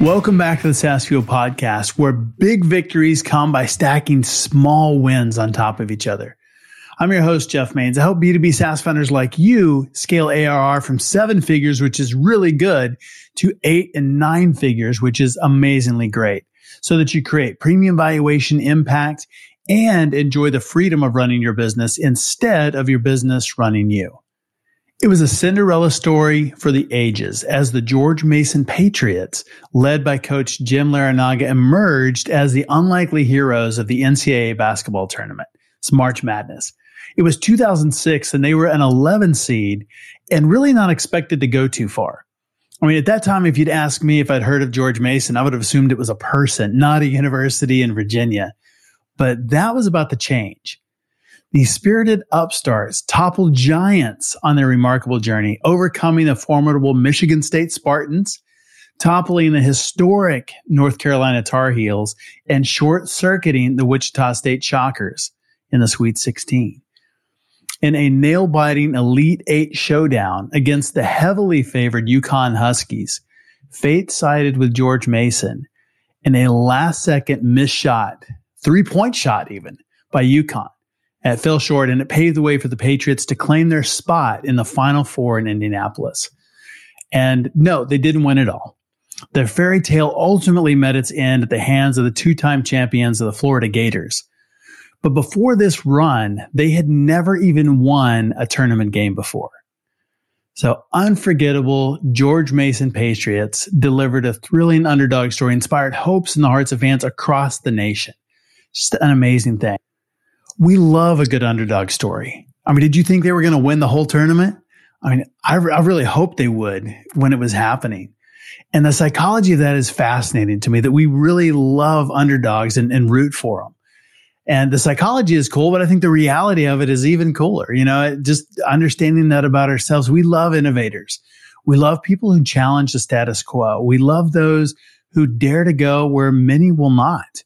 Welcome back to the SaaS Fuel podcast, where big victories come by stacking small wins on top of each other. I'm your host, Jeff Mains. I help B2B SaaS founders like you scale ARR from seven figures, which is really good, to eight and nine figures, which is amazingly great, so that you create premium valuation impact and enjoy the freedom of running your business instead of your business running you. It was a Cinderella story for the ages as the George Mason Patriots, led by coach Jim Larranaga, emerged as the unlikely heroes of the NCAA basketball tournament. It's March Madness. It was 2006 and they were an 11 seed and really not expected to go too far. I mean, at that time, if you'd asked me if I'd heard of George Mason, I would have assumed it was a person, not a university in Virginia. But that was about to change. These spirited upstarts toppled giants on their remarkable journey, overcoming the formidable Michigan State Spartans, toppling the historic North Carolina Tar Heels, and short circuiting the Wichita State Shockers in the Sweet 16. In a nail biting Elite Eight showdown against the heavily favored UConn Huskies, fate sided with George Mason in a last second missed shot, three point shot even, by UConn it fell short and it paved the way for the Patriots to claim their spot in the Final Four in Indianapolis. And no, they didn't win it all. Their fairy tale ultimately met its end at the hands of the two time champions of the Florida Gators. But before this run, they had never even won a tournament game before. So, unforgettable George Mason Patriots delivered a thrilling underdog story, inspired hopes in the hearts of fans across the nation. Just an amazing thing we love a good underdog story. I mean, did you think they were going to win the whole tournament? I mean, I, I really hoped they would when it was happening. And the psychology of that is fascinating to me that we really love underdogs and, and root for them. And the psychology is cool, but I think the reality of it is even cooler. You know, just understanding that about ourselves. We love innovators. We love people who challenge the status quo. We love those who dare to go where many will not.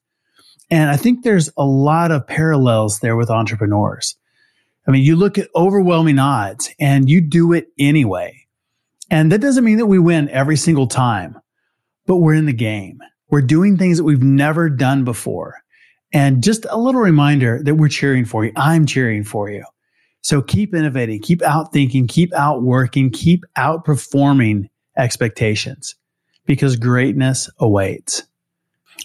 And I think there's a lot of parallels there with entrepreneurs. I mean, you look at overwhelming odds and you do it anyway. And that doesn't mean that we win every single time, but we're in the game. We're doing things that we've never done before. And just a little reminder that we're cheering for you. I'm cheering for you. So keep innovating, keep outthinking, keep outworking, keep outperforming expectations because greatness awaits.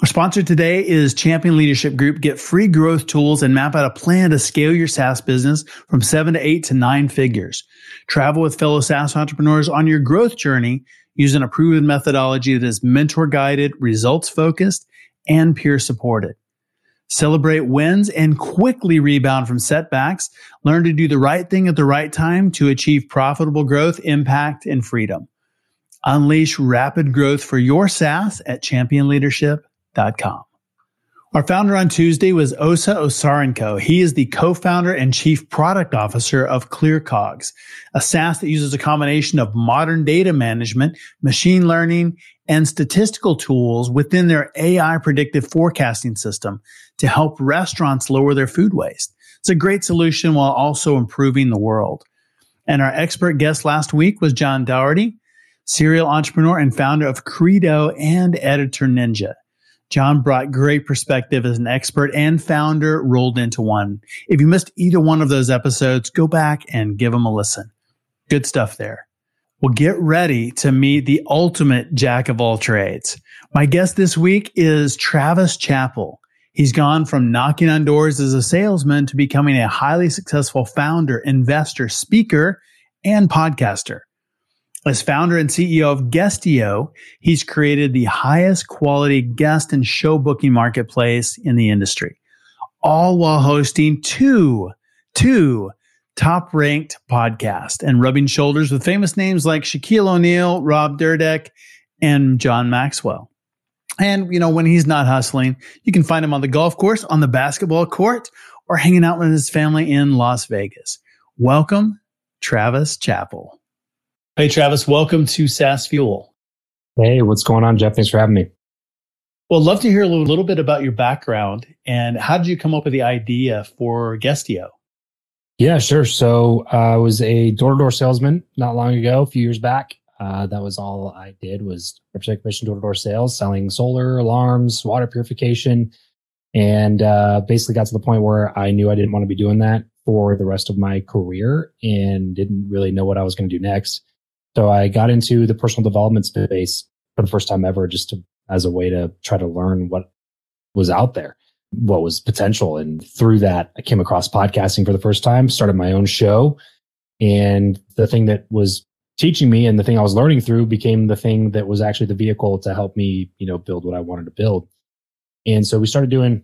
Our sponsor today is Champion Leadership Group. Get free growth tools and map out a plan to scale your SaaS business from seven to eight to nine figures. Travel with fellow SaaS entrepreneurs on your growth journey using a proven methodology that is mentor guided, results focused, and peer supported. Celebrate wins and quickly rebound from setbacks. Learn to do the right thing at the right time to achieve profitable growth, impact, and freedom. Unleash rapid growth for your SaaS at Champion Leadership our founder on Tuesday was Osa Osarenko. He is the co-founder and chief product officer of ClearCogs, a SaaS that uses a combination of modern data management, machine learning, and statistical tools within their AI predictive forecasting system to help restaurants lower their food waste. It's a great solution while also improving the world. And our expert guest last week was John Dougherty, serial entrepreneur and founder of Credo and Editor Ninja. John brought great perspective as an expert and founder rolled into one. If you missed either one of those episodes, go back and give them a listen. Good stuff there. Well, get ready to meet the ultimate jack of all trades. My guest this week is Travis Chappell. He's gone from knocking on doors as a salesman to becoming a highly successful founder, investor, speaker, and podcaster. As founder and CEO of Guestio, he's created the highest quality guest and show booking marketplace in the industry, all while hosting two, two top ranked podcasts and rubbing shoulders with famous names like Shaquille O'Neal, Rob Dyrdek, and John Maxwell. And, you know, when he's not hustling, you can find him on the golf course, on the basketball court, or hanging out with his family in Las Vegas. Welcome, Travis Chappell. Hey, Travis, welcome to SaaS Fuel. Hey, what's going on, Jeff? Thanks for having me. Well, love to hear a little, little bit about your background and how did you come up with the idea for Guestio? Yeah, sure. So uh, I was a door-to-door salesman not long ago, a few years back. Uh, that was all I did was represent commission door-to-door sales, selling solar alarms, water purification, and uh, basically got to the point where I knew I didn't want to be doing that for the rest of my career and didn't really know what I was going to do next. So I got into the personal development space for the first time ever, just to as a way to try to learn what was out there, what was potential. And through that, I came across podcasting for the first time, started my own show. And the thing that was teaching me and the thing I was learning through became the thing that was actually the vehicle to help me, you know, build what I wanted to build. And so we started doing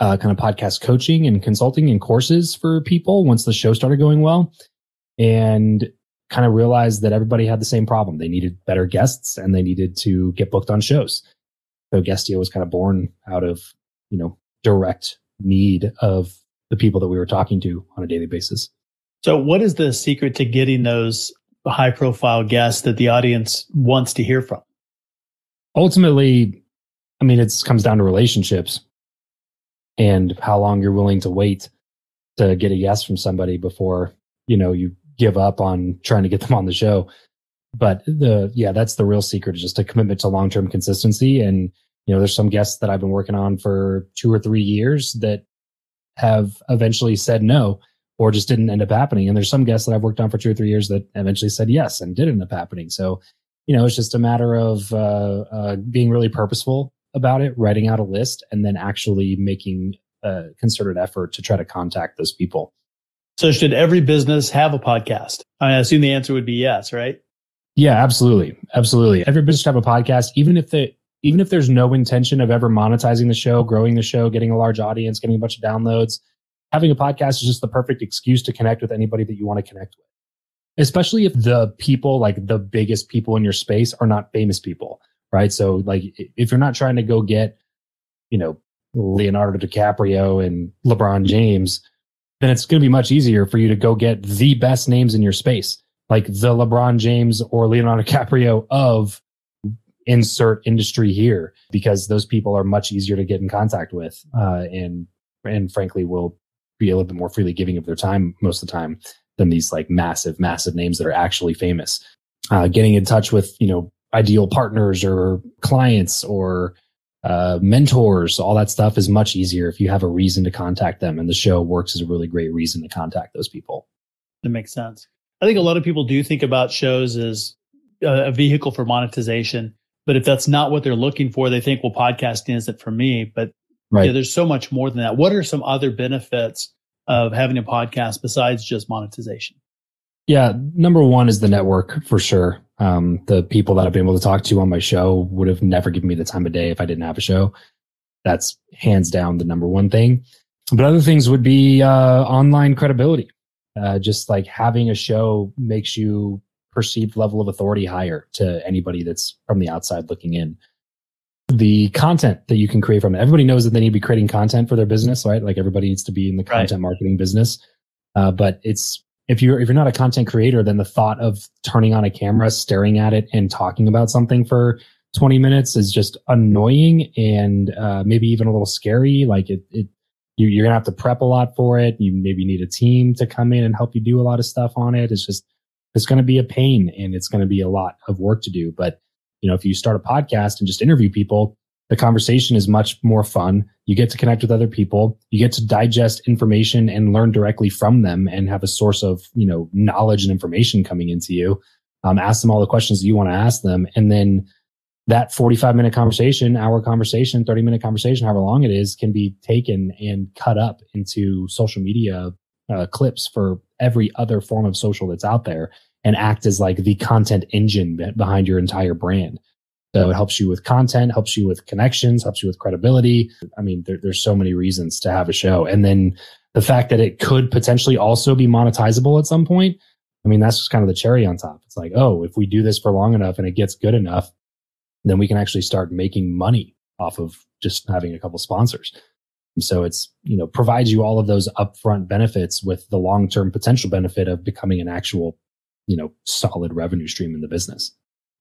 uh, kind of podcast coaching and consulting and courses for people once the show started going well. And kind of realized that everybody had the same problem. They needed better guests and they needed to get booked on shows. So Guestio was kind of born out of, you know, direct need of the people that we were talking to on a daily basis. So what is the secret to getting those high profile guests that the audience wants to hear from? Ultimately, I mean, it comes down to relationships and how long you're willing to wait to get a yes from somebody before, you know, you give up on trying to get them on the show. But the yeah, that's the real secret is just a commitment to long term consistency. And you know, there's some guests that I've been working on for two or three years that have eventually said no or just didn't end up happening. And there's some guests that I've worked on for two or three years that eventually said yes and did end up happening. So, you know, it's just a matter of uh, uh, being really purposeful about it, writing out a list, and then actually making a concerted effort to try to contact those people. So should every business have a podcast? I assume the answer would be yes, right? Yeah, absolutely. Absolutely. Every business should have a podcast, even if they even if there's no intention of ever monetizing the show, growing the show, getting a large audience, getting a bunch of downloads, having a podcast is just the perfect excuse to connect with anybody that you want to connect with. Especially if the people, like the biggest people in your space, are not famous people, right? So, like, if you're not trying to go get, you know, Leonardo DiCaprio and LeBron James, then it's going to be much easier for you to go get the best names in your space, like the LeBron James or Leonardo DiCaprio of insert industry here, because those people are much easier to get in contact with, uh, and and frankly will be a little bit more freely giving of their time most of the time than these like massive, massive names that are actually famous. Uh, getting in touch with you know ideal partners or clients or uh, mentors, all that stuff is much easier if you have a reason to contact them. And the show works as a really great reason to contact those people. That makes sense. I think a lot of people do think about shows as a, vehicle for monetization. But if that's not what they're looking for, they think, well, podcasting isn't for me. But right. yeah, there's so much more than that. What are some other benefits of having a podcast besides just monetization? Yeah, number one is the network for sure. Um, the people that I've been able to talk to on my show would have never given me the time of day if I didn't have a show. That's hands down the number one thing. But other things would be uh, online credibility. Uh, just like having a show makes you perceived level of authority higher to anybody that's from the outside looking in. The content that you can create from it. Everybody knows that they need to be creating content for their business, right? Like everybody needs to be in the content right. marketing business. Uh, but it's if you're if you're not a content creator, then the thought of turning on a camera, staring at it, and talking about something for 20 minutes is just annoying and uh, maybe even a little scary. Like it, it you, you're gonna have to prep a lot for it. You maybe need a team to come in and help you do a lot of stuff on it. It's just it's to be a pain and it's to be a lot of work to do. But you know, if you start a podcast and just interview people, the conversation is much more fun. You get to connect with other people. You get to digest information and learn directly from them and have a source of, you know, knowledge and information coming into you. Um, ask them all the questions that you want to ask them. And then that 45 minute conversation, hour conversation, 30 minute conversation, however long it is, can be taken and cut up into social media uh, clips for every other form of social that's out there and act as like the content engine behind your entire brand. So it helps you with content, helps you with connections, helps you with credibility. I mean, there, there's so many reasons to have a show. And then the fact that it could potentially also be monetizable at some point. I mean, that's just kind of the cherry on top. It's like, oh, if we do this for long enough and it gets good enough, then we can actually start making money off of just having a couple sponsors. So it's, you know, provides you all of those upfront benefits with the long-term potential benefit of becoming an actual, you know, solid revenue stream in the business.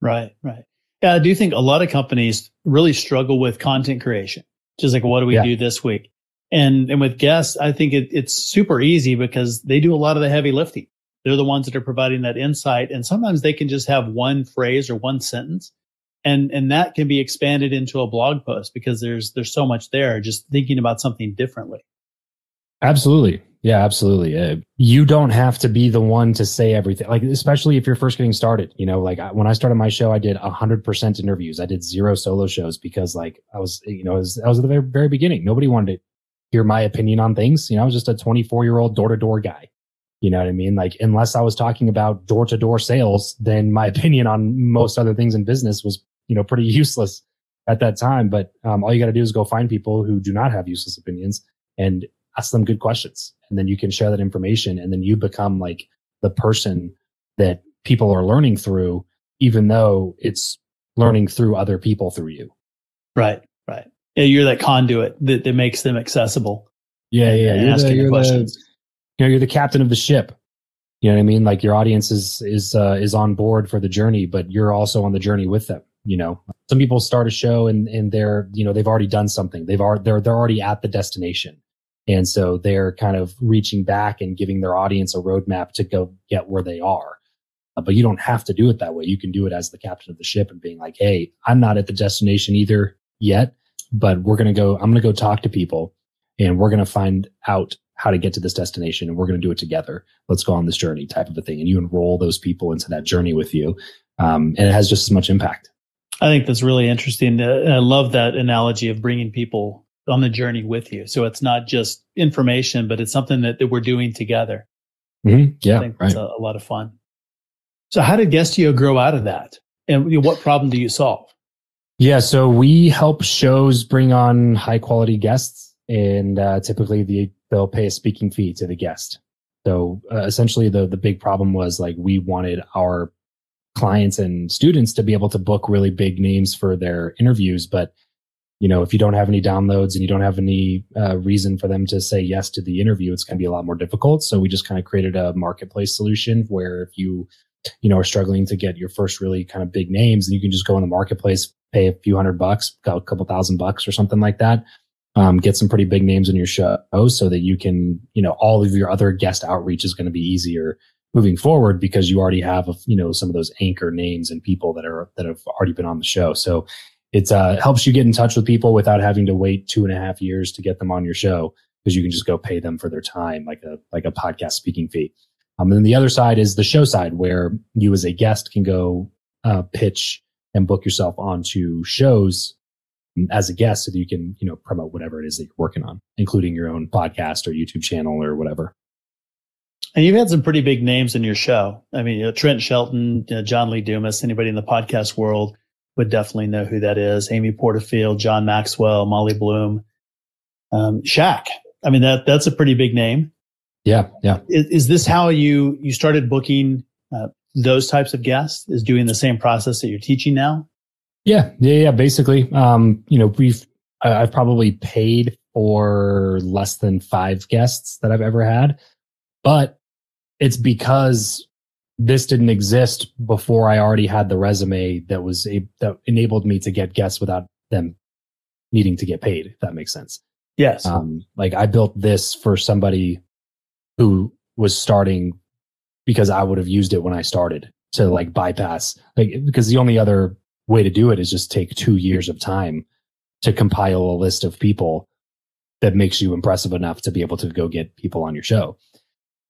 Right, right. Yeah, I do think a lot of companies really struggle with content creation. Just like, what do we yeah. do this week? And and with guests, I think it, it's super easy because they do a lot of the heavy lifting. They're the ones that are providing that insight, and sometimes they can just have one phrase or one sentence, and and that can be expanded into a blog post because there's there's so much there. Just thinking about something differently. Absolutely, yeah, absolutely. Uh, you don't have to be the one to say everything. Like especially if you're first getting started. You know, like when I started my show, I did hundred percent interviews. I did zero solo shows because like I was, you know, I was, I was at the very, very beginning. Nobody wanted to hear my opinion on things. You know, I was just a 24 year old door to door guy. You know what I mean? Like, unless I was talking about door to door sales, then my opinion on most other things in business was, you know, pretty useless at that time. But um, all you got to do is go find people who do not have useless opinions and ask them good questions. And then you can share that information. And then you become like the person that people are learning through, even though it's learning through other people through you. Right, right you're that conduit that, that makes them accessible. Yeah, yeah. You're asking the, you're questions. The, you know, you're the captain of the ship. You know what I mean? Like your audience is is uh, is on board for the journey, but you're also on the journey with them. You know, some people start a show and and they're you know they've already done something. They've already they're they're already at the destination, and so they're kind of reaching back and giving their audience a roadmap to go get where they are. Uh, but you don't have to do it that way. You can do it as the captain of the ship and being like, "Hey, I'm not at the destination either yet, but we're going to go, I'm going to go talk to people and we're going to find out how to get to this destination and we're going to do it together. Let's go on this journey type of a thing. And you enroll those people into that journey with you. Um, and it has just as much impact. I think that's really interesting. Uh, I love that analogy of bringing people on the journey with you. So it's not just information, but it's something that, that we're doing together. Mm-hmm. Yeah. I think right. a, a, lot of fun. So how did Guestio grow out of that? And you know, what problem do you solve? Yeah, so we help shows bring on high quality guests, and uh, typically the, they'll pay a speaking fee to the guest. So uh, essentially, the the big problem was like we wanted our clients and students to be able to book really big names for their interviews, but you know if you don't have any downloads and you don't have any uh, reason for them to say yes to the interview, it's going to be a lot more difficult. So we just kind of created a marketplace solution where if you you know are struggling to get your first really kind of big names, and you can just go in the marketplace pay a few hundred bucks, a couple thousand bucks or something like that. Um, get some pretty big names in your show so that you can, you know, all of your other guest outreach is going to be easier moving forward because you already have, you know, some of those anchor names and people that are, that have already been on the show. So it uh, helps you get in touch with people without having to wait two and a half years to get them on your show because you can just go pay them for their time, like a, like a podcast speaking fee. Um, and then the other side is the show side where you as a guest can go uh, pitch and book yourself onto shows as a guest so that you can, you know, promote whatever it is that you're working on, including your own podcast or YouTube channel or whatever. And you've had some pretty big names in your show. I mean, you know, Trent Shelton, you know, John Lee Dumas, anybody in the podcast world would definitely know who that is. Amy Porterfield, John Maxwell, Molly Bloom, um, Shaq. I mean, that that's a pretty big name. Yeah, yeah. Is, is this how you you started booking uh, those types of guests is doing the same process that you're teaching now? Yeah, yeah, yeah. Basically, um, you know, we've I've probably paid for less than five guests that I've ever had, but it's because this didn't exist before I already had the resume that was a that enabled me to get guests without them needing to get paid. If that makes sense. Yes. Um, like I built this for somebody who was starting because I would have used it when I started to like bypass like because the only other way to do it is just take two years of time to compile a list of people that makes you impressive enough to be able to go get people on your show.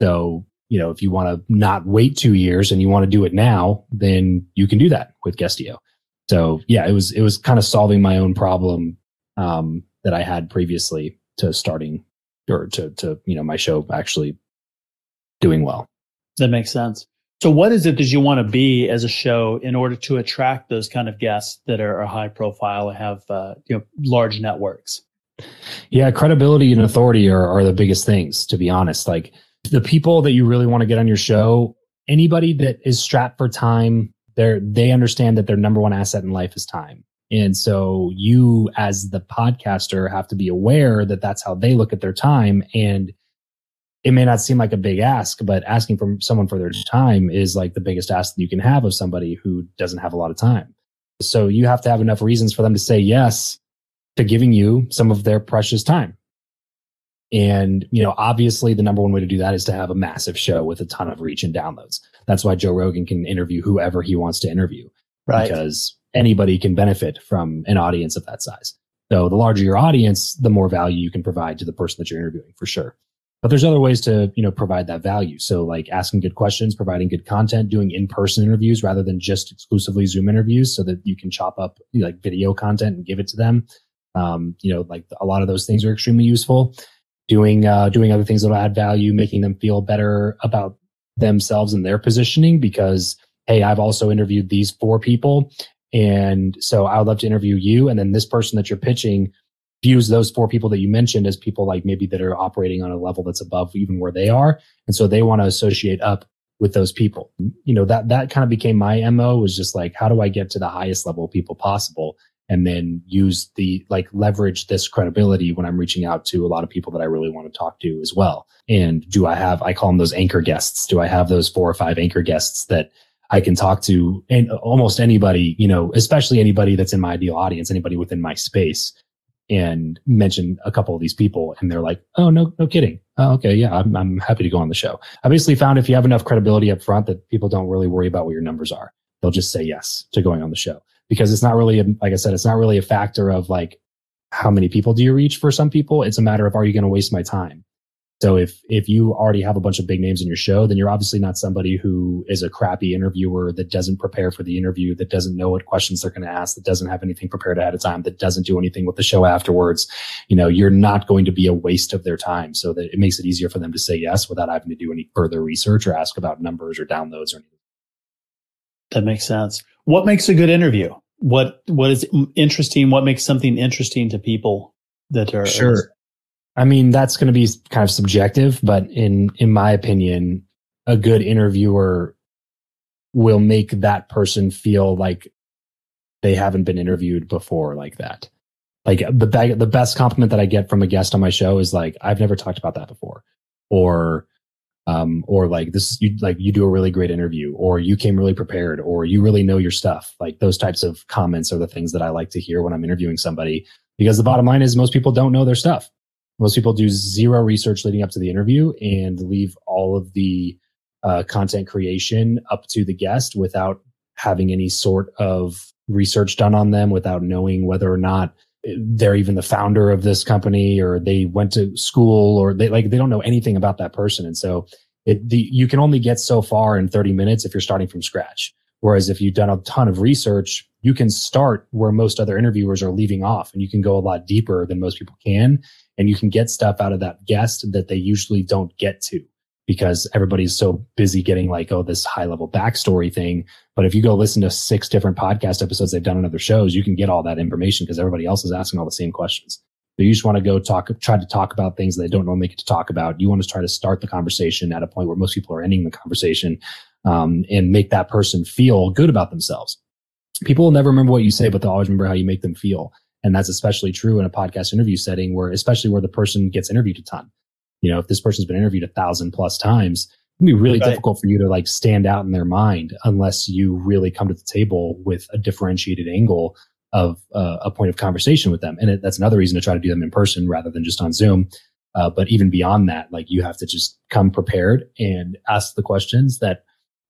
So, you know, if you want to not wait two years and you want to do it now, then you can do that with Guestio. So yeah, it was, it was kind of solving my own problem, um, that I had previously to starting or to, to, you know, my show actually doing well. That makes sense. So, what is it that you want to be as a show in order to attract those kind of guests that are, are high profile and have uh, you know large networks? Yeah, credibility and authority are, are the biggest things. To be honest, like the people that you really want to get on your show, anybody that is strapped for time, they they understand that their number one asset in life is time. And so you as the podcaster have to be aware that that's how they look at their time. And it may not seem like a big ask, but asking from someone for their time is like the biggest ask that you can have of somebody who doesn't have a lot of time. So you have to have enough reasons for them to say yes to giving you some of their precious time. And, you know, obviously the number one way to do that is to have a massive show with a ton of reach and downloads. That's why Joe Rogan can interview whoever he wants to interview. Right. Because anybody can benefit from an audience of that size. So the larger your audience, the more value you can provide to the person that you're interviewing for sure. But there's other ways to, you know, provide that value. So like asking good questions, providing good content, doing in-person interviews rather than just exclusively Zoom interviews so that you can chop up like video content and give it to them. Um, you know, like a lot of those things are extremely useful. Doing, uh, doing other things that will add value, making them feel better about themselves and their positioning because, Hey, I've also interviewed these four people. And so I would love to interview you. And then this person that you're pitching views those four people that you mentioned as people like maybe that are operating on a level that's above even where they are. And so they want to associate up with those people. You know, that, that kind of became my MO was just like, how do I get to the highest level of people possible? And then use the like leverage this credibility when I'm reaching out to a lot of people that I really want to talk to as well. And do I have, I call them those anchor guests. Do I have those four or five anchor guests that I can talk to and almost anybody, you know, especially anybody that's in my ideal audience, anybody within my space and mention a couple of these people and they're like, Oh, no, no kidding. Oh, okay. Yeah. I'm, I'm happy to go on the show. I basically found if you have enough credibility up front that people don't really worry about what your numbers are. They'll just say yes to going on the show because it's not really, a, like I said, it's not really a factor of like, how many people do you reach for some people? It's a matter of, are you going to waste my time? So if if you already have a bunch of big names in your show, then you're obviously not somebody who is a crappy interviewer that doesn't prepare for the interview, that doesn't know what questions they're going to ask, that doesn't have anything prepared ahead of time, that doesn't do anything with the show afterwards. You know, you're not going to be a waste of their time. So that it makes it easier for them to say yes without having to do any further research or ask about numbers or downloads or anything. That makes sense. What makes a good interview? What what is interesting? What makes something interesting to people that are sure I mean, that's going to be kind of subjective, but in in my opinion, a good interviewer will make that person feel like they haven't been interviewed before like that. Like the the best compliment that I get from a guest on my show is like, I've never talked about that before, or um, or like this, you like you do a really great interview, or you came really prepared, or you really know your stuff. Like those types of comments are the things that I like to hear when I'm interviewing somebody, because the bottom line is most people don't know their stuff most people do zero research leading up to the interview and leave all of the uh, content creation up to the guest without having any sort of research done on them, without knowing whether or not they're even the founder of this company or they went to school or they like they don't know anything about that person. And so it, the, you can only get so far in 30 minutes if you're starting from scratch. Whereas if you've done a ton of research, you can start where most other interviewers are leaving off and you can go a lot deeper than most people can and you can get stuff out of that guest that they usually don't get to because everybody's so busy getting like, oh, this high level backstory thing. But if you go listen to six different podcast episodes they've done on other shows, you can get all that information because everybody else is asking all the same questions. So you just want to go talk, try to talk about things they don't normally get to talk about. You want to try to start the conversation at a point where most people are ending the conversation, um, and make that person feel good about themselves. People will never remember what you say, but they'll always remember how you make them feel. And that's especially true in a podcast interview setting where, especially where the person gets interviewed a ton. You know, if this person's been interviewed a thousand plus times, it can be really right. difficult for you to like stand out in their mind unless you really come to the table with a differentiated angle of uh, a point of conversation with them. And it, that's another reason to try to do them in person rather than just on Zoom. Uh, but even beyond that, like you have to just come prepared and ask the questions that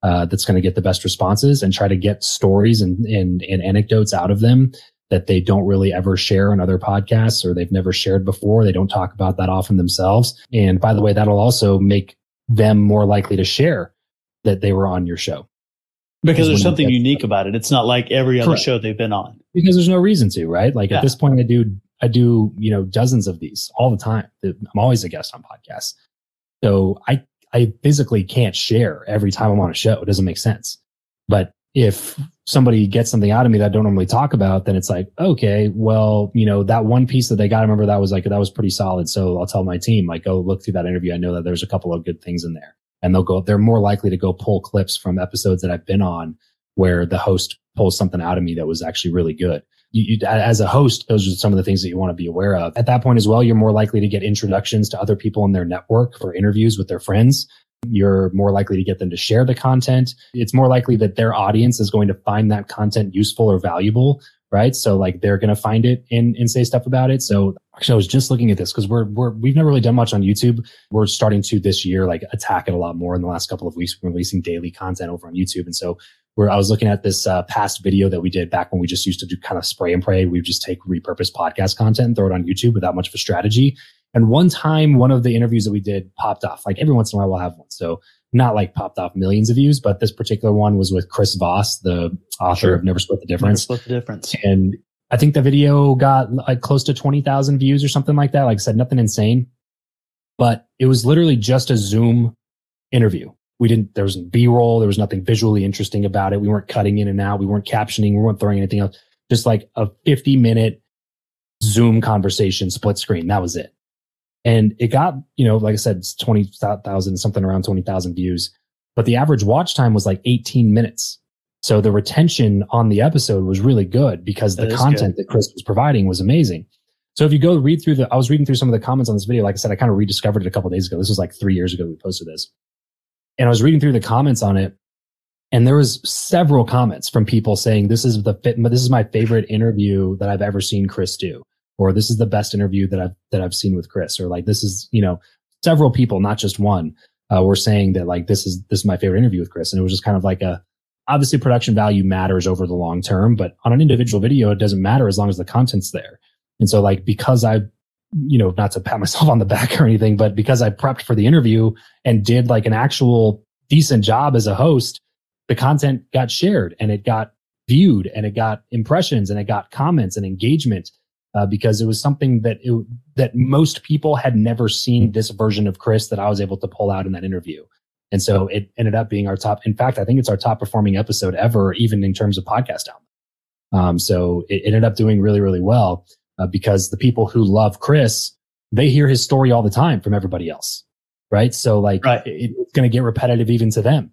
uh, that's going to get the best responses and try to get stories and, and, and anecdotes out of them that they don't really ever share on other podcasts or they've never shared before. They don't talk about that often themselves. And by the way, that'll also make them more likely to share that they were on your show. Because there's something unique about it. It's not like every other Correct. show they've been on. Because there's no reason to, right? Like yeah. at this point, I do, I do, you know, dozens of these all the time. I'm always a guest on podcasts. So I, I physically can't share every time I'm on a show. It doesn't make sense. But if somebody gets something out of me that I don't normally talk about, then it's like, okay, well, you know, that one piece that they got, I remember that was like, that was pretty solid. So I'll tell my team, like, go look through that interview. I know that there's a couple of good things in there and they'll go, they're more likely to go pull clips from episodes that I've been on where the host pulls something out of me that was actually really good. you, you, as a host, those are some of the things that you want to be aware of. At that point as well, you're more likely to get introductions to other people in their network for interviews with their friends. You're more likely to get them to share the content. It's more likely that their audience is going to find that content useful or valuable, right? So like they're going to find it and, and say stuff about it. So actually, I was just looking at this because we're, we're, we've never really done much on YouTube. We're starting to this year, like attack it a lot more in the last couple of weeks. We're releasing daily content over on YouTube. And so where I was looking at this uh, past video that we did back when we just used to do kind of spray and pray. We would just take repurposed podcast content and throw it on YouTube without much of a strategy. And one time, one of the interviews that we did popped off. Like every once in a while, we'll have one. So not like popped off millions of views, but this particular one was with Chris Voss, the author sure. of Never Split the Difference. Never Split the Difference. And I think the video got like close to 20,000 views or something like that. Like I said, nothing insane, but it was literally just a Zoom interview we didn't there was b-roll there was nothing visually interesting about it we weren't cutting in and out we weren't captioning we weren't throwing anything else just like a 50 minute zoom conversation split screen that was it and it got you know like i said 20000 something around 20000 views but the average watch time was like 18 minutes. So the retention on the episode was really good because the content good. that chris was providing was amazing. So if you go read through the i was reading through some of the comments on this video. Like i said i kind of rediscovered it a couple days ago. This was like three years ago we posted this. And I was reading through the comments on it, and there was several comments from people saying this is the fit, this is my favorite interview that I've ever seen Chris do, or this is the best interview that I've that I've seen with Chris, or like this is you know several people, not just one, uh, were saying that like this is this is my favorite interview with Chris, and it was just kind of like a obviously production value matters over the long term, but on an individual video it doesn't matter as long as the content's there. And so like because I you know, not to pat myself on the back or anything, but because I prepped for the interview and did like an actual decent job as a host, the content got shared and it got viewed and it got impressions and it got comments and engagement uh, because it was something that it, that most people had never seen this version of Chris that I was able to pull out in that interview. And so it ended up being our top. In fact, I think it's our top performing episode ever, even in terms of podcast download. Um, so it ended up doing really, really well uh, because the people who love Chris, they hear his story all the time from everybody else. Right. So like right. It, it's going to get repetitive even to them.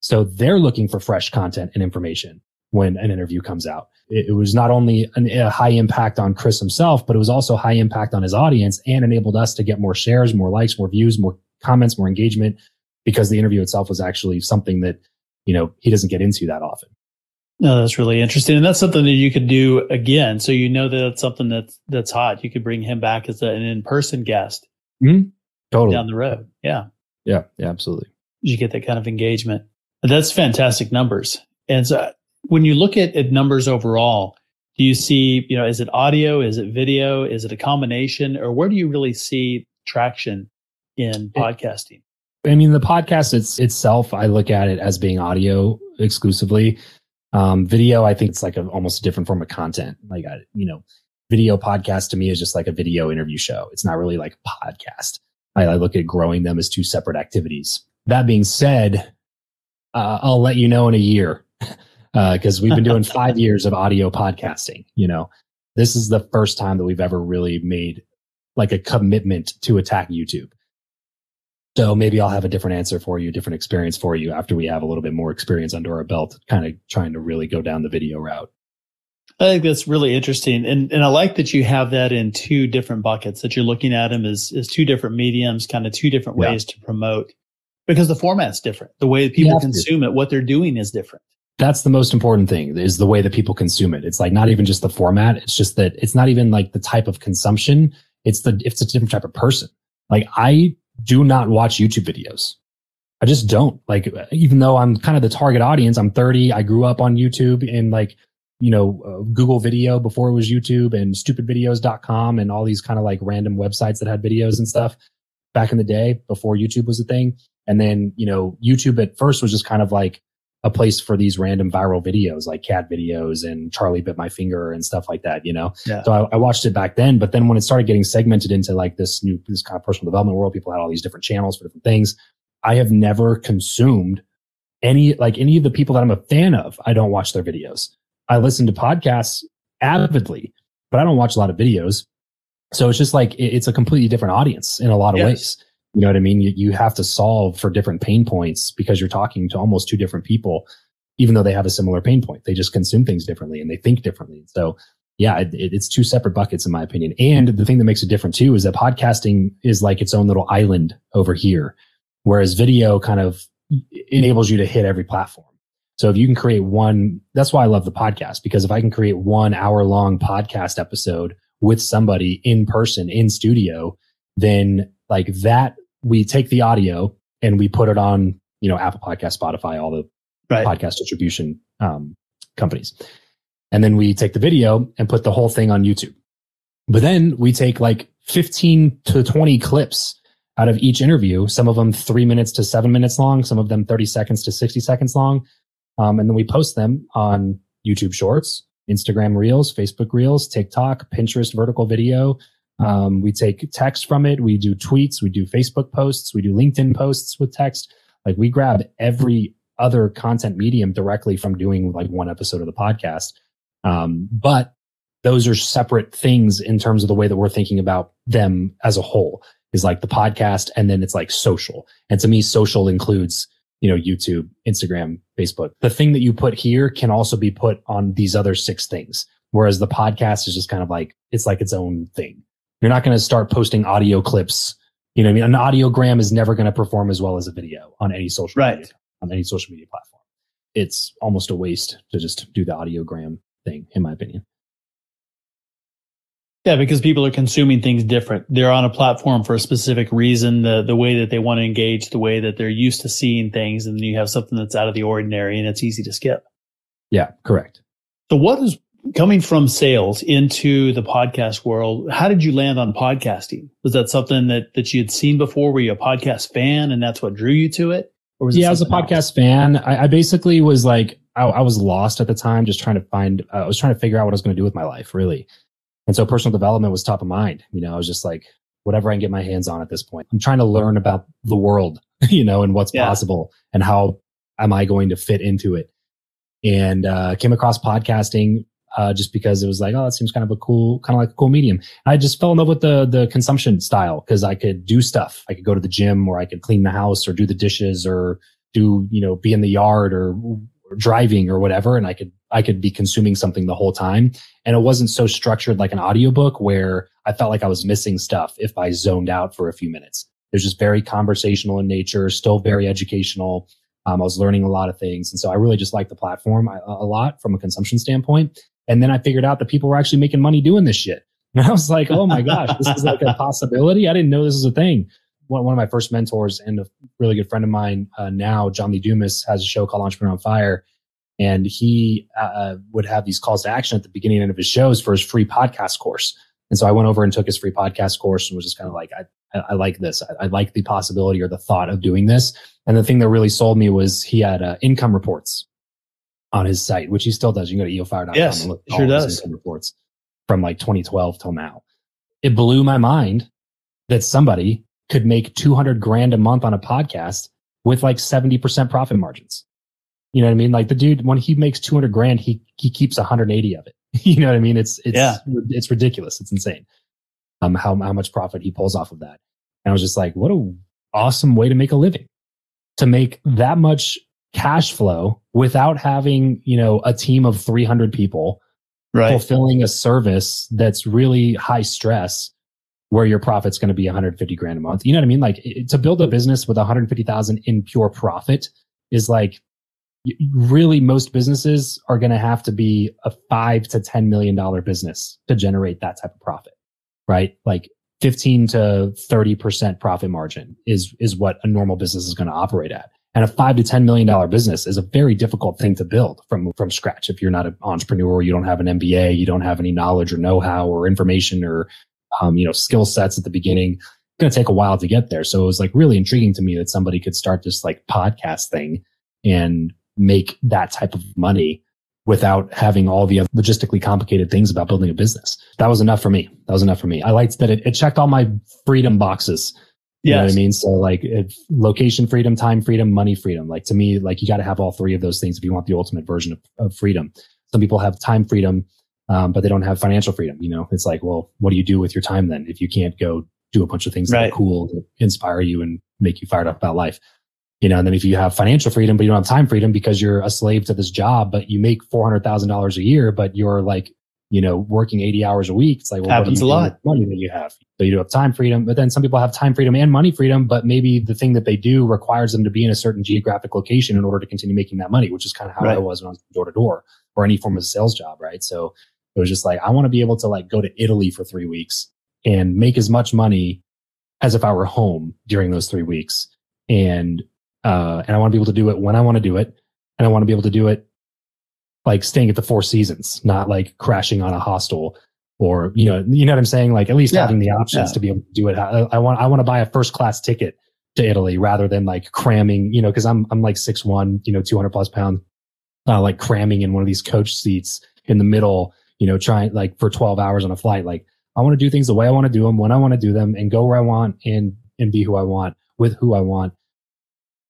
So they're looking for fresh content and information when an interview comes out. It, it was not only an, a high impact on Chris himself, but it was also high impact on his audience and enabled us to get more shares, more likes, more views, more comments, more engagement because the interview itself was actually something that, you know, he doesn't get into that often. No, that's really interesting, and that's something that you could do again. So you know that it's something that's that's hot. You could bring him back as a, an in person guest, mm-hmm. totally down the road. Yeah, yeah, yeah, absolutely. You get that kind of engagement. That's fantastic numbers. And so when you look at, at numbers overall, do you see you know is it audio, is it video, is it a combination, or where do you really see traction in podcasting? I mean, the podcast it's, itself, I look at it as being audio exclusively. Um, video, I think it's like a, almost a different form of content. Like, I, you know, video podcast to me is just like a video interview show. It's not really like a podcast. I, I look at growing them as two separate activities. That being said, uh, I'll let you know in a year because uh, we've been doing five years of audio podcasting. You know, this is the first time that we've ever really made like a commitment to attack YouTube. So maybe I'll have a different answer for you, different experience for you after we have a little bit more experience under our belt, kind of trying to really go down the video route. I think that's really interesting. And and I like that you have that in two different buckets that you're looking at them as, as two different mediums, kind of two different ways yeah. to promote because the format's different. The way people consume to. it, what they're doing is different. That's the most important thing is the way that people consume it. It's like not even just the format. It's just that it's not even like the type of consumption. It's the, it's a different type of person. Like I do not watch YouTube videos. I just don't like, even though I'm kind of the target audience, I'm 30. I grew up on YouTube and like, you know, uh, Google video before it was YouTube and stupidvideos.com and all these kind of like random websites that had videos and stuff back in the day before YouTube was a thing. And then, you know, YouTube at first was just kind of like a place for these random viral videos like cat videos and Charlie bit my finger and stuff like that, you know? Yeah. So I, I, watched it back then, but then when it started getting segmented into like this new, this kind of personal development world, people had all these different channels for different things. I have never consumed any, like any of the people that I'm a fan of. I don't watch their videos. I listen to podcasts avidly, but I don't watch a lot of videos. So it's just like, it, it's a completely different audience in a lot of yes. ways. You know what I mean? You, you have to solve for different pain points because you're talking to almost two different people, even though they have a similar pain point. They just consume things differently and they think differently. So yeah, it, it's two separate buckets in my opinion. And the thing that makes it different too is that podcasting is like its own little island over here, whereas video kind of enables you to hit every platform. So if you can create one, that's why I love the podcast because if I can create one hour long podcast episode with somebody in person in studio, then like that, we take the audio and we put it on, you know, Apple Podcast, Spotify, all the right. podcast distribution um, companies. And then we take the video and put the whole thing on YouTube. But then we take like 15 to 20 clips out of each interview, some of them three minutes to seven minutes long, some of them 30 seconds to 60 seconds long. Um, and then we post them on YouTube Shorts, Instagram Reels, Facebook Reels, TikTok, Pinterest vertical video. Um, we take text from it. We do tweets. We do Facebook posts. We do LinkedIn posts with text. Like we grab every other content medium directly from doing like one episode of the podcast. Um, but those are separate things in terms of the way that we're thinking about them as a whole is like the podcast and then it's like social. And to me, social includes, you know, YouTube, Instagram, Facebook. The thing that you put here can also be put on these other six things. Whereas the podcast is just kind of like, it's like its own thing. You're not going to start posting audio clips. You know, I mean, an audiogram is never going to perform as well as a video on any social right. media, on any social media platform. It's almost a waste to just do the audiogram thing, in my opinion. Yeah, because people are consuming things different. They're on a platform for a specific reason, the the way that they want to engage, the way that they're used to seeing things, and then you have something that's out of the ordinary and it's easy to skip. Yeah, correct. So what is coming from sales into the podcast world? How did you land on podcasting? Was that something that that you had seen before? Were you a podcast fan and that's what drew you to it? Or was yeah, I was a podcast else? fan. I, I, basically was like I, I, was lost at the time, just trying to find. Uh, I was trying to figure out what I was going to do with my life, really. And so personal development was top of mind. You know, I was just like, whatever I can get my hands on at this point. I'm trying to learn about the world, you know, and what's yeah. possible and how am I going to fit into it. And uh, came across podcasting uh, just because it was like, oh, that seems kind of a cool, kind of like a cool medium. I just fell in love with the the consumption style because I could do stuff. I could go to the gym or I could clean the house or do the dishes or do you know be in the yard or driving or whatever. And i could i could be consuming something the whole time. And it wasn't so structured like an audiobook where i felt like i was missing stuff if i zoned out for a few minutes. It was just very conversational in nature still very educational. Um, i was learning a lot of things. And so i really just liked the platform a, a lot from a consumption standpoint and then i figured out that people were actually making money doing this shit and i was like oh my gosh this is like a possibility i didn't know this was a thing one, one of my first mentors and a really good friend of mine uh, now, John Lee Dumas, has a show called Entrepreneur on Fire. And he uh, uh, would have these calls to action at the beginning and end of his shows for his free podcast course. And so I went over and took his free podcast course and was just kind of like, I, I, I like this. I, I, like the possibility or the thought of doing this. And the thing that really sold me was he had uh, income reports on his site, which he still does. You can go to eofire.com yes, and look at sure does. income reports from like 2012 till now. It blew my mind that somebody could make 200 grand a month on a podcast with like 70% profit margins. You know what I mean? Like the dude, when he makes 200 grand, he, he keeps 180 of it. you know what I mean? It's, it's, yeah. it's ridiculous. It's insane. Um, how, how much profit he pulls off of that. And I was just like, what a awesome way to make a living to make that much cash flow without having, you know, a team of 300 people right. fulfilling a service that's really high stress where your profit's going to be 150 grand a month. You know what I mean? Like it, to build a business with 150,000 in pure profit is like really most businesses are going to have to be a five to 10 million dollar business to generate that type of profit, right? Like 15 to 30% profit margin is, is what a normal business is going to operate at. And a five to $10 million business is a very difficult thing to build from, from scratch. If you're not an entrepreneur, you don't have an MBA, you don't have any knowledge or know-how or information or um, you know, skill sets at the beginning. It's going to take a while to get there. So it was like really intriguing to me that somebody could start this like podcast thing and make that type of money without having all the logistically complicated things about building a business. That was enough for me. That was enough for me. I liked that it, it checked all my freedom boxes. You yes. know what I mean? So like location freedom, time freedom, money freedom. Like to me, like you got to have all three of those things if you want the ultimate version of, of freedom. Some people have time freedom um, but they don't have financial freedom. You know, it's like, well, what do you do with your time then if you can't go do a bunch of things right. that are cool to inspire you and make you fired up about life? You know, and then if you have financial freedom, but you don't have time freedom because you're a slave to this job, but you make four hundred thousand dollars a year, but you're like, you know, working 80 hours a week. It's like, well, happens a lot. money that you have. So you do have time freedom, but then some people have time freedom and money freedom, but maybe the thing that they do requires them to be in a certain geographic location in order to continue making that money, which is kind of how right. I was when I was door to door or any form of sales job. Right. So it was just like, I want to be able to like go to Italy for three weeks and make as much money as if I were home during those three weeks. And, uh, and I want to be able to do it when I want to do it. And I want to be able to do it like staying at the Four Seasons, not like crashing on a hostel or, you know, you know what I'm saying? Like at least yeah. having the options yeah. to be able to do it. I, I want, I want to buy a first class ticket to Italy rather than like cramming, you know, cause I'm, I'm like six one, you know, 200 plus pounds, uh, like cramming in one of these coach seats in the middle, you know, trying like for 12 hours on a flight. Like I want to do things the way I want to do them, when I want to do them and go where I want and, and be who I want with who I want.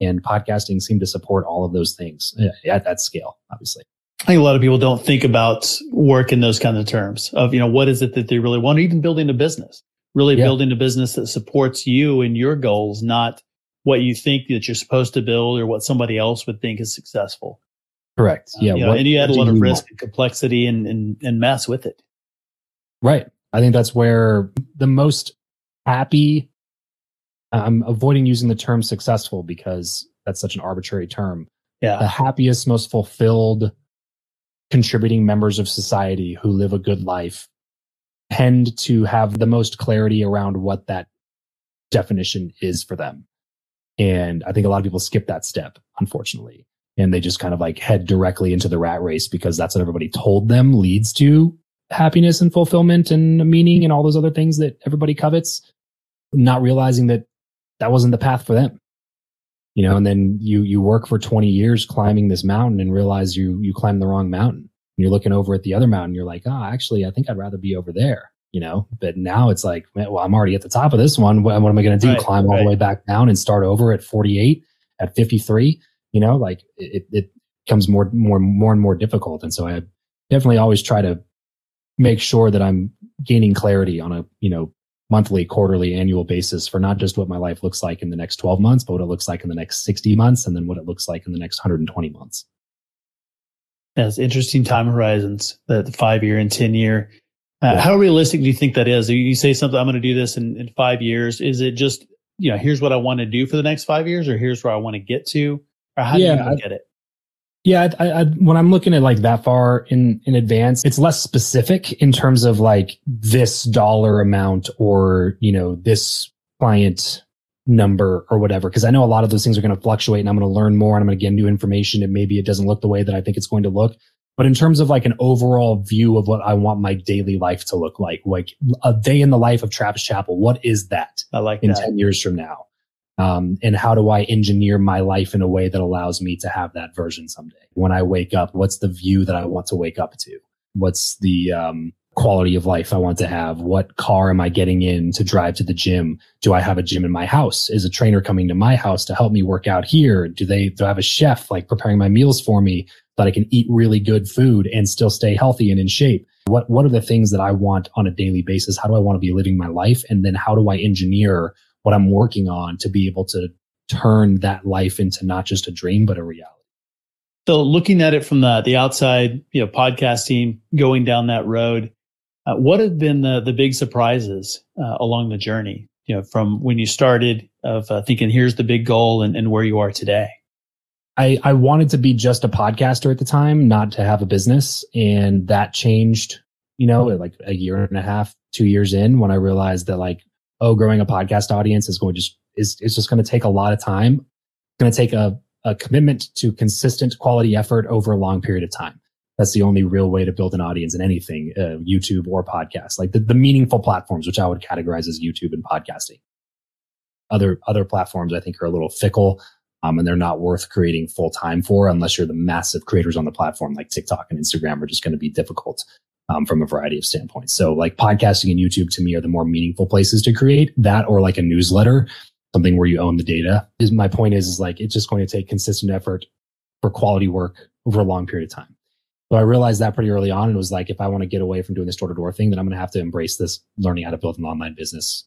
And podcasting seemed to support all of those things uh, at that scale, obviously. I think a lot of people don't think about work in those kind of terms of, you know, what is it that they really want, even building a business, really yeah. building a business that supports you and your goals, not what you think that you're supposed to build or what somebody else would think is successful. Correct. Yeah. Uh, you know, what, and you add a lot of risk want? and complexity and, and, and mess with it. Right. I think that's where the most happy, I'm avoiding using the term successful because that's such an arbitrary term. Yeah. The happiest, most fulfilled, contributing members of society who live a good life tend to have the most clarity around what that definition is for them. And I think a lot of people skip that step, unfortunately. And they just kind of like head directly into the rat race because that's what everybody told them leads to happiness and fulfillment and meaning and all those other things that everybody covets, not realizing that that wasn't the path for them you know, and then you, you work for 20 years climbing this mountain and realize you, you climbed the wrong mountain. You're looking over at the other mountain. You're like, oh, actually, I think I'd rather be over there, you know, but now it's like, well, I'm already at the top of this one. What, what am I going to do? Right, Climb all the way back down and start over at 48, at 53, you know, like it, it becomes more, more, more and more difficult. And so I definitely always try to make sure that I'm gaining clarity on a, you know, monthly, quarterly, annual basis for not just what my life looks like in the next 12 months, but what it looks like in the next 60 months and then what it looks like in the next 120 months. Yes, interesting time horizons, the, five year and 10 year. Uh, yeah. How realistic do you think that is? You say something, I'm going to do this in, in five years. Is it just, you know, here's what I want to do for the next five years, or here's where I want to get to? Or how yeah, do you look at it? Yeah, I, I, when I'm looking at like that far in in advance, it's less specific in terms of like this dollar amount or you know this client number or whatever. Because I know a lot of those things are going to fluctuate, and I'm going to learn more, and I'm going to get new information, and maybe it doesn't look the way that I think it's going to look. But in terms of like an overall view of what I want my daily life to look like, like a day in the life of Travis Chappell, what is that? I like in that. ten years from now. Um, and how do I engineer my life in a way that allows me to have that version someday? When I wake up, what's the view that I want to wake up to? What's the um, quality of life I want to have? What car am I getting in to drive to the gym? Do I have a gym in my house? Is a trainer coming to my house to help me work out here? Do they, do I have a chef like preparing my meals for me that I can eat really good food and still stay healthy and in shape? What, what are the things that I want on a daily basis? How do I want to be living my life? And then how do I engineer what I'm working on to be able to turn that life into not just a dream, but a reality. So looking at it from the, the outside, you know, podcasting, going down that road, uh, what have been the, the big surprises uh, along the journey, you know, from when you started of uh, thinking, here's the big goal and, and where you are today? I, I wanted to be just a podcaster at the time, not to have a business. And that changed, you know, like a year and a half, two years in when I realized that like oh, growing a podcast audience is going to just is is just going to take a lot of time. It's going to take a, a commitment to consistent quality effort over a long period of time. That's the only real way to build an audience in anything, uh, YouTube or podcast, like the, the meaningful platforms, which I would categorize as YouTube and podcasting. Other other platforms, I think, are a little fickle, um, and they're not worth creating full time for unless you're the massive creators on the platform, like TikTok and Instagram, are just going to be difficult um, from a variety of standpoints. So like podcasting and YouTube to me are the more meaningful places to create that or like a newsletter, something where you own the data is my point is, is like, it's just going to take consistent effort for quality work over a long period of time. So I realized that pretty early on and was like, if I want to get away from doing this door to door thing, then I'm going to have to embrace this learning how to build an online business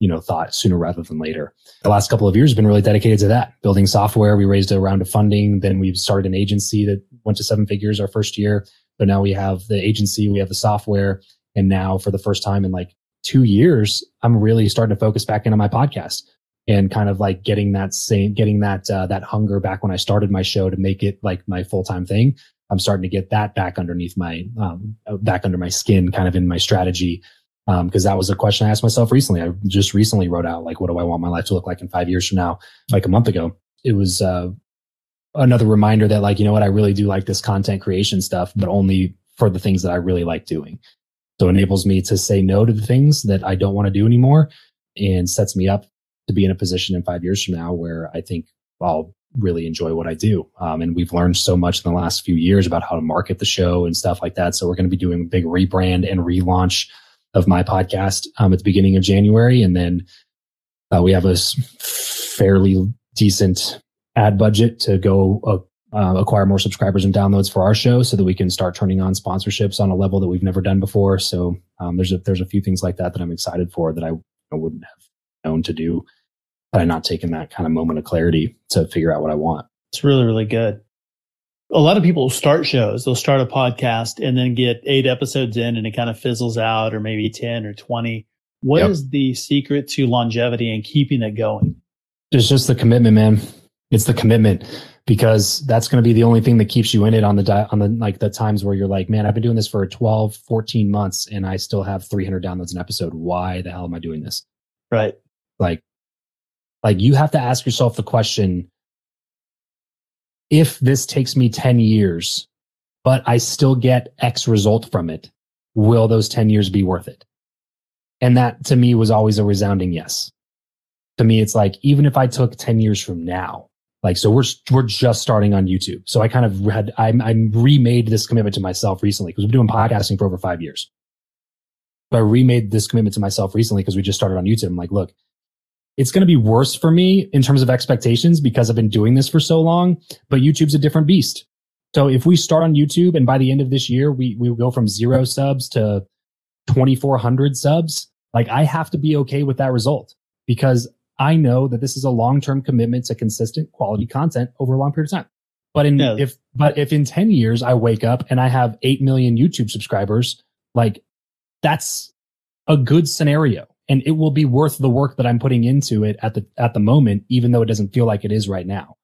you know, thought sooner rather than later. The last couple of years have been really dedicated to that, building software. We raised a round of funding. Then we started an agency that went to seven figures our first year but now we have the agency, we have the software. And now for the first time in like two years, I'm really starting to focus back into my podcast and kind of like getting that same, getting that, uh, that hunger back when I started my show to make it like my full time thing. I'm starting to get that back underneath my, um, back under my skin, kind of in my strategy. Um, cause that was a question I asked myself recently. I just recently wrote out like, what do I want my life to look like in five years from now? Like a month ago, it was, uh, another reminder that like, you know what? I really do like this content creation stuff, but only for the things that I really like doing. So it enables me to say no to the things that I don't want to do anymore and sets me up to be in a position in five years from now where I think I'll really enjoy what I do. Um, and we've learned so much in the last few years about how to market the show and stuff like that. So we're going to be doing a big rebrand and relaunch of my podcast um, at the beginning of January. And then uh, we have a fairly decent ad budget to go uh, uh, acquire more subscribers and downloads for our show so that we can start turning on sponsorships on a level that we've never done before. So um, there's a, there's a few things like that that I'm excited for that I, I wouldn't have known to do had I not taken that kind of moment of clarity to figure out what I want. It's really, really good. A lot of people start shows. They'll start a podcast and then get eight episodes in and it kind of fizzles out or maybe 10 or 20. What yep. is the secret to longevity and keeping it going? It's just the commitment, man. It's the commitment because that's going to be the only thing that keeps you in it on the di- on the like the times where you're like, man, I've been doing this for 12, 14 months and I still have 300 downloads an episode. Why the hell am I doing this? Right. Like like you have to ask yourself the question if this takes me 10 years, but I still get X result from it, will those 10 years be worth it? And that to me was always a resounding yes. To me, it's like, even if I took 10 years from now, like, so we're, we're just starting on YouTube. So I kind of had, I, I remade this commitment to myself recently because we've been doing podcasting for over five years. But I remade this commitment to myself recently because we just started on YouTube. I'm like, look, it's going to be worse for me in terms of expectations because I've been doing this for so long, but YouTube's a different beast. So if we start on YouTube and by the end of this year, we, we go from zero subs to 2,400 subs, like I have to be okay with that result because I know that this is a long-term commitment to consistent quality content over a long period of time. But in if but if in 10 years I wake up and I have 8 million YouTube subscribers, like that's a good scenario and it will be worth the work that I'm putting into it at the at the moment even though it doesn't feel like it is right now.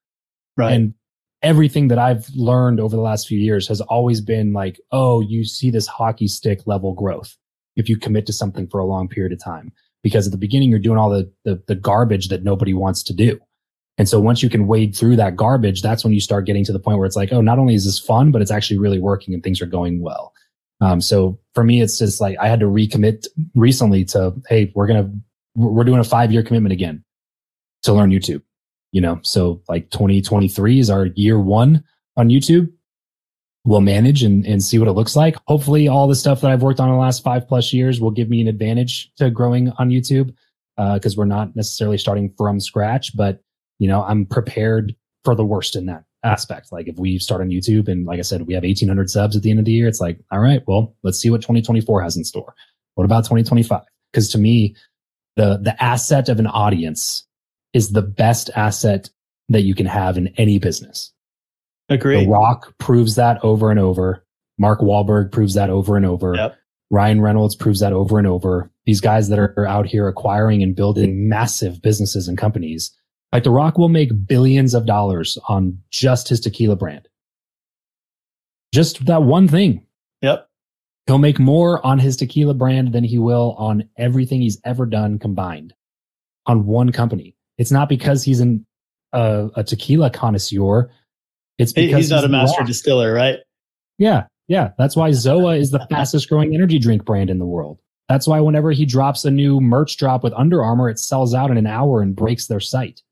Right. And everything that I've learned over the last few years has always been like, oh, you see this hockey stick level growth if you commit to something for a long period of time because at the beginning you're doing all the, the, the garbage that nobody wants to do. And so once you can wade through that garbage, that's when you start getting to the point where it's like, oh, not only is this fun, but it's actually really working and things are going well. Um, so for me, it's just like I had to recommit recently to, hey, we're gonna we're doing a five year commitment again to learn YouTube. You know, so like 2023 is our year one on YouTube we'll manage and, and see what it looks like. Hopefully all the stuff that I've worked on in the last five plus years will give me an advantage to growing on YouTube. Uh, cause we're not necessarily starting from scratch, but you know, I'm prepared for the worst in that aspect. Like if we start on YouTube and like I said, we have 1800 subs at the end of the year, it's like, all right, well, let's see what 2024 has in store. What about 2025? Cause to me, the, the asset of an audience is the best asset that you can have in any business. Agree. The Rock proves that over and over. Mark Wahlberg proves that over and over. Yep. Ryan Reynolds proves that over and over. These guys that are out here acquiring and building massive businesses and companies, like The Rock will make billions of dollars on just his tequila brand. Just that one thing. Yep. He'll make more on his tequila brand than he will on everything he's ever done combined on one company. It's not because he's an, uh, a tequila connoisseur. It's because he's not he's a master distiller, right? Yeah, yeah. That's why Zoa is the fastest growing energy drink brand in the world. That's why whenever he drops a new merch drop with Under Armour, it sells out in an hour and breaks their site.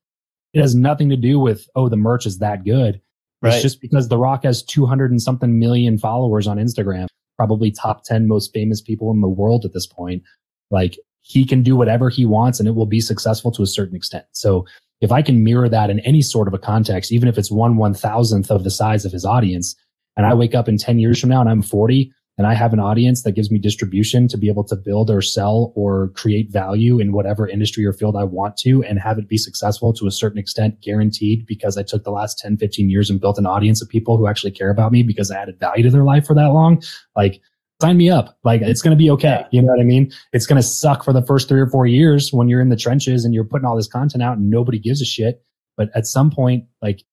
It has nothing to do with oh the merch is that good. Right. It's just because The Rock has 200 and something million followers on Instagram, probably top 10 most famous people in the world at this point. Like he can do whatever he wants and it will be successful to a certain extent. So if I can mirror that in any sort of a context, even if it's one one thousandth of the size of his audience, and I wake up in 10 years from now and I'm 40 and I have an audience that gives me distribution to be able to build or sell or create value in whatever industry or field I want to and have it be successful to a certain extent, guaranteed because I took the last 10, 15 years and built an audience of people who actually care about me because I added value to their life for that long. Like, sign me up. Like, it's going to be okay. You know what I mean? It's going to suck for the first three or four years when you're in the trenches and you're putting all this content out and nobody gives a shit. But at some point, like,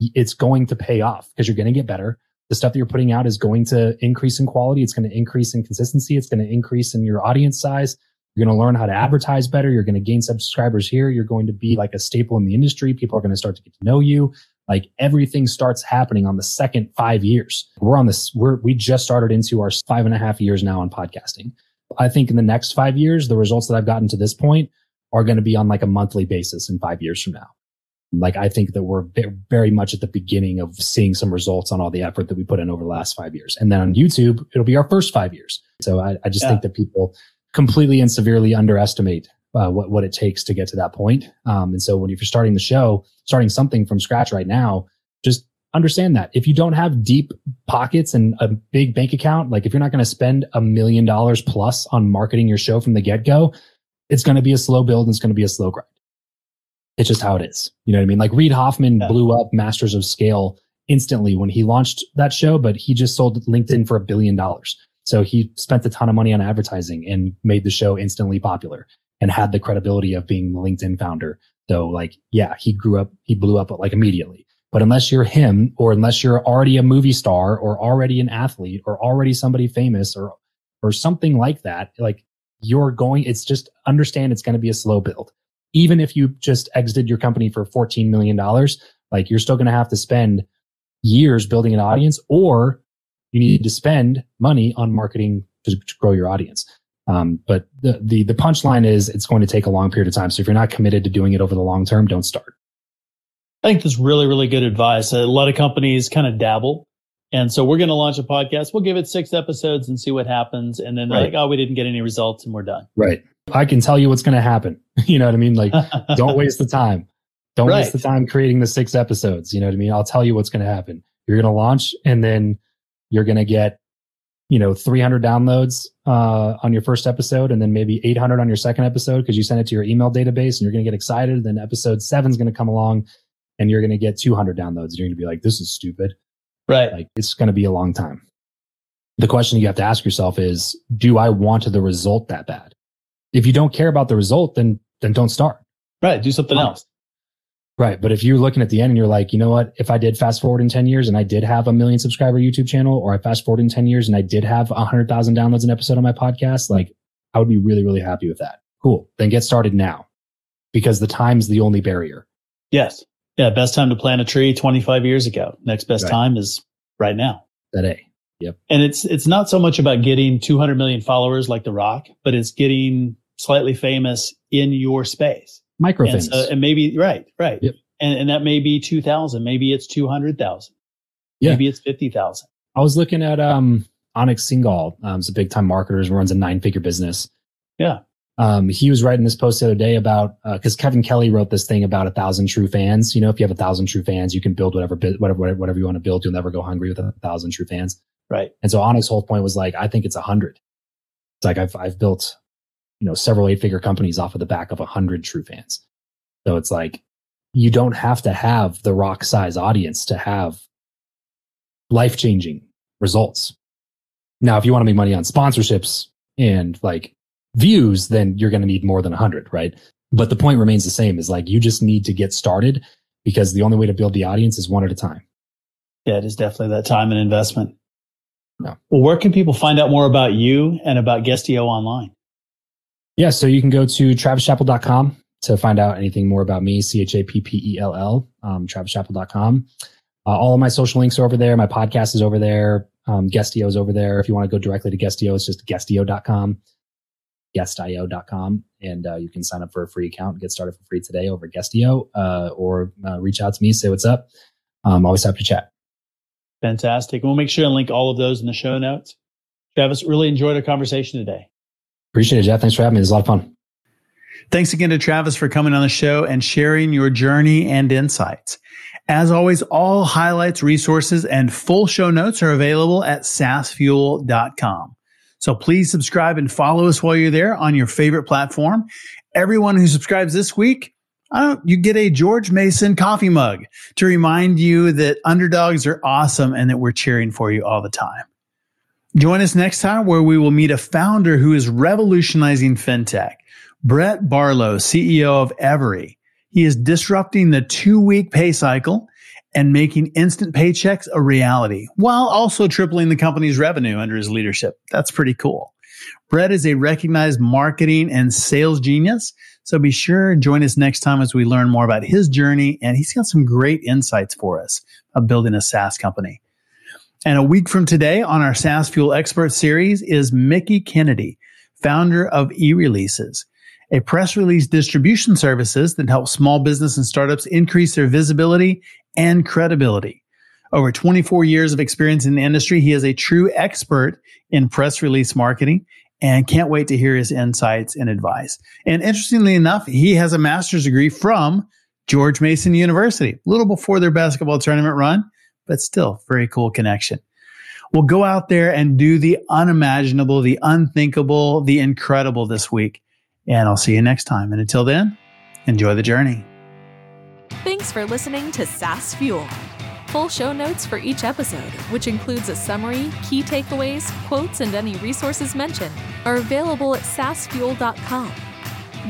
it's going to pay off because you're going to get better the stuff that you're putting out is going to increase in quality. It's going to increase in consistency. It's going to increase in your audience size. You're going to learn how to advertise better. You're going to gain subscribers here. You're going to be like a staple in the industry. People are going to start to get to know you. Like everything starts happening on the second five years. We're on this, we're, we just started into our five and a half years now on podcasting. I think in the next five years, the results that I've gotten to this point are going to be on like a monthly basis in five years from now. Like I think that we're very much at the beginning of seeing some results on all the effort that we put in over the last five years. And then on YouTube, it'll be our first five years. So I, I just yeah. think that people completely and severely underestimate uh, what, what it takes to get to that point. Um, and so when you're starting the show, starting something from scratch right now, just understand that if you don't have deep pockets and a big bank account, like if you're not going to spend a million dollars plus on marketing your show from the get go, it's going to be a slow build and it's going to be a slow grind. It's just how it is. You know what I mean? Like Reid Hoffman yeah. blew up Masters of Scale instantly when he launched that show, but he just sold LinkedIn for a billion dollars. So he spent a ton of money on advertising and made the show instantly popular and had the credibility of being the LinkedIn founder. So like, yeah, he grew up, he blew up like immediately. But unless you're him or unless you're already a movie star or already an athlete or already somebody famous or, or something like that, like you're going, it's just understand it's going to be a slow build even if you just exited your company for $14 million, like you're still going to have to spend years building an audience or you need to spend money on marketing to, to grow your audience. Um, but the, the, the punchline is it's going to take a long period of time. So if you're not committed to doing it over the long term, don't start. I think that's really, really good advice. A lot of companies kind of dabble. And so we're going to launch a podcast. We'll give it six episodes and see what happens. And then right. like, oh, we didn't get any results and we're done. Right. I can tell you what's going to happen. you know what I mean? Like, don't waste the time. Don't right. waste the time creating the six episodes. You know what I mean? I'll tell you what's going to happen. You're going to launch and then you're going to get, you know, 300 downloads uh, on your first episode and then maybe 800 on your second episode because you sent it to your email database and you're going to get excited. Then episode seven is going to come along and you're going to get 200 downloads. And you're going to be like, this is stupid. Right. Like, it's going to be a long time. The question you have to ask yourself is, do I want the result that bad? if you don't care about the result, then then don't start. Right. Do something else. Right. But if you're looking at the end and you're like, you know what, if I did fast forward in 10 years and I did have a million subscriber YouTube channel, or I fast forward in 10 years and I did have a hundred thousand downloads an episode on my podcast, like I would be really, really happy with that. Cool. Then get started now because the time's the only barrier. Yes. Yeah. Best time to plant a tree 25 years ago. Next best right. time is right now. Today. Yep. And it's, it's not so much about getting 200 million followers like The Rock, but it's getting slightly famous in your space. Micro and, so, and maybe, right, right. Yep. And, and that may be 2000. Maybe it's 200,000. Yeah. Maybe it's 50,000. I was looking at, um, Anik Singhal. Um, he's a big time marketer, who runs a nine figure business. Yeah. Um, he was writing this post the other day about, uh, cause Kevin Kelly wrote this thing about a thousand true fans. You know, if you have a thousand true fans, you can build whatever, whatever, whatever you want to build. You'll never go hungry with a thousand true fans. Right. And so Anik's whole point was like, I think it's a hundred. It's like I've, I've built you know, several eight figure companies off of the back of a hundred true fans. So it's like, you don't have to have the rock size audience to have life changing results. Now, if you want to make money on sponsorships and like views, then you're going to need more than a hundred, right? But the point remains the same is like, you just need to get started because the only way to build the audience is one at a time. Yeah, it is definitely that time and investment. No. Well, where can people find out more about you and about Guestio online? Yeah, so you can go to travischappell.com to find out anything more about me, C H A P P E L L, um, travischappell.com. Uh, all of my social links are over there. My podcast is over there. Um, Guestio is over there. If you want to go directly to Guestio, it's just guestio.com, guestio.com. And uh, you can sign up for a free account and get started for free today over Guestio uh, or uh, reach out to me, say what's up. I'm always happy to chat. Fantastic. We'll make sure and link all of those in the show notes. Travis, really enjoyed our conversation today. Appreciate it, Jeff. Thanks for having me. It was a lot of fun. Thanks again to Travis for coming on the show and sharing your journey and insights. As always, all highlights, resources, and full show notes are available at saasfuel.com. So please subscribe and follow us while you're there on your favorite platform. Everyone who subscribes this week, you get a George Mason coffee mug to remind you that underdogs are awesome and that we're cheering for you all the time. Join us next time where we will meet a founder who is revolutionizing fintech, Brett Barlow, CEO of Everee. He is disrupting the two week pay cycle and making instant paychecks a reality while also tripling the company's revenue under his leadership. That's pretty cool. Brett is a recognized marketing and sales genius. So be sure and join us next time as we learn more about his journey. And he's got some great insights for us of building a SaaS company. And a week from today on our SaaS Fuel Expert series is Mickie Kennedy, founder of eReleases a press release distribution services that help small business and startups increase their visibility and credibility. Over 24 years of experience in the industry, he is a true expert in press release marketing and can't wait to hear his insights and advice. And interestingly enough, he has a master's degree from George Mason University, a little before their basketball tournament run, but still very cool connection. We'll go out there and do the unimaginable, the unthinkable, the incredible this week. And I'll see you next time. And until then, enjoy the journey. Thanks for listening to SaaS Fuel. Full show notes for each episode, which includes a summary, key takeaways, quotes, and any resources mentioned, are available at saasfuel.com.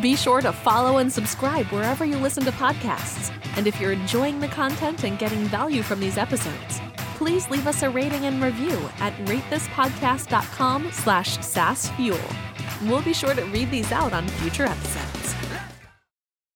Be sure to follow and subscribe wherever you listen to podcasts. And if you're enjoying the content and getting value from these episodes, please leave us a rating and review at ratethispodcast.com slash saasfuel. We'll be sure to read these out on future episodes.